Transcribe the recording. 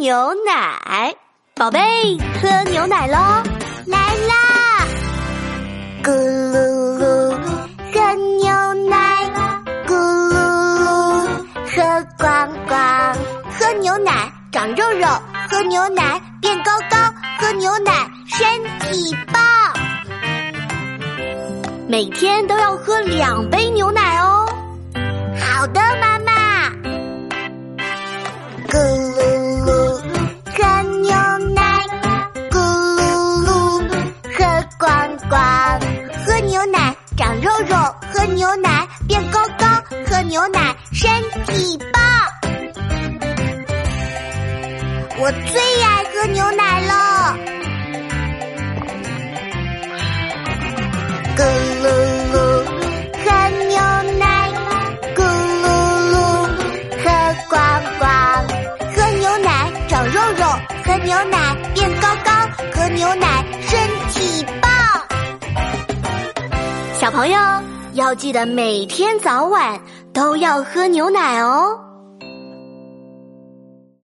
牛奶，宝贝，喝牛奶喽！来啦！咕噜噜，喝牛奶，咕噜噜，喝光光，喝牛奶长肉肉，喝牛奶变高高，喝牛奶身体棒。每天都要喝两杯牛奶哦。好的，妈牛奶长肉肉，喝牛奶变高高，喝牛奶身体棒。我最爱喝牛奶了。咕噜噜，喝牛奶，咕噜噜，喝光光，喝牛奶长肉肉，喝牛奶变高高，喝牛奶身体棒。小朋友要记得每天早晚都要喝牛奶哦。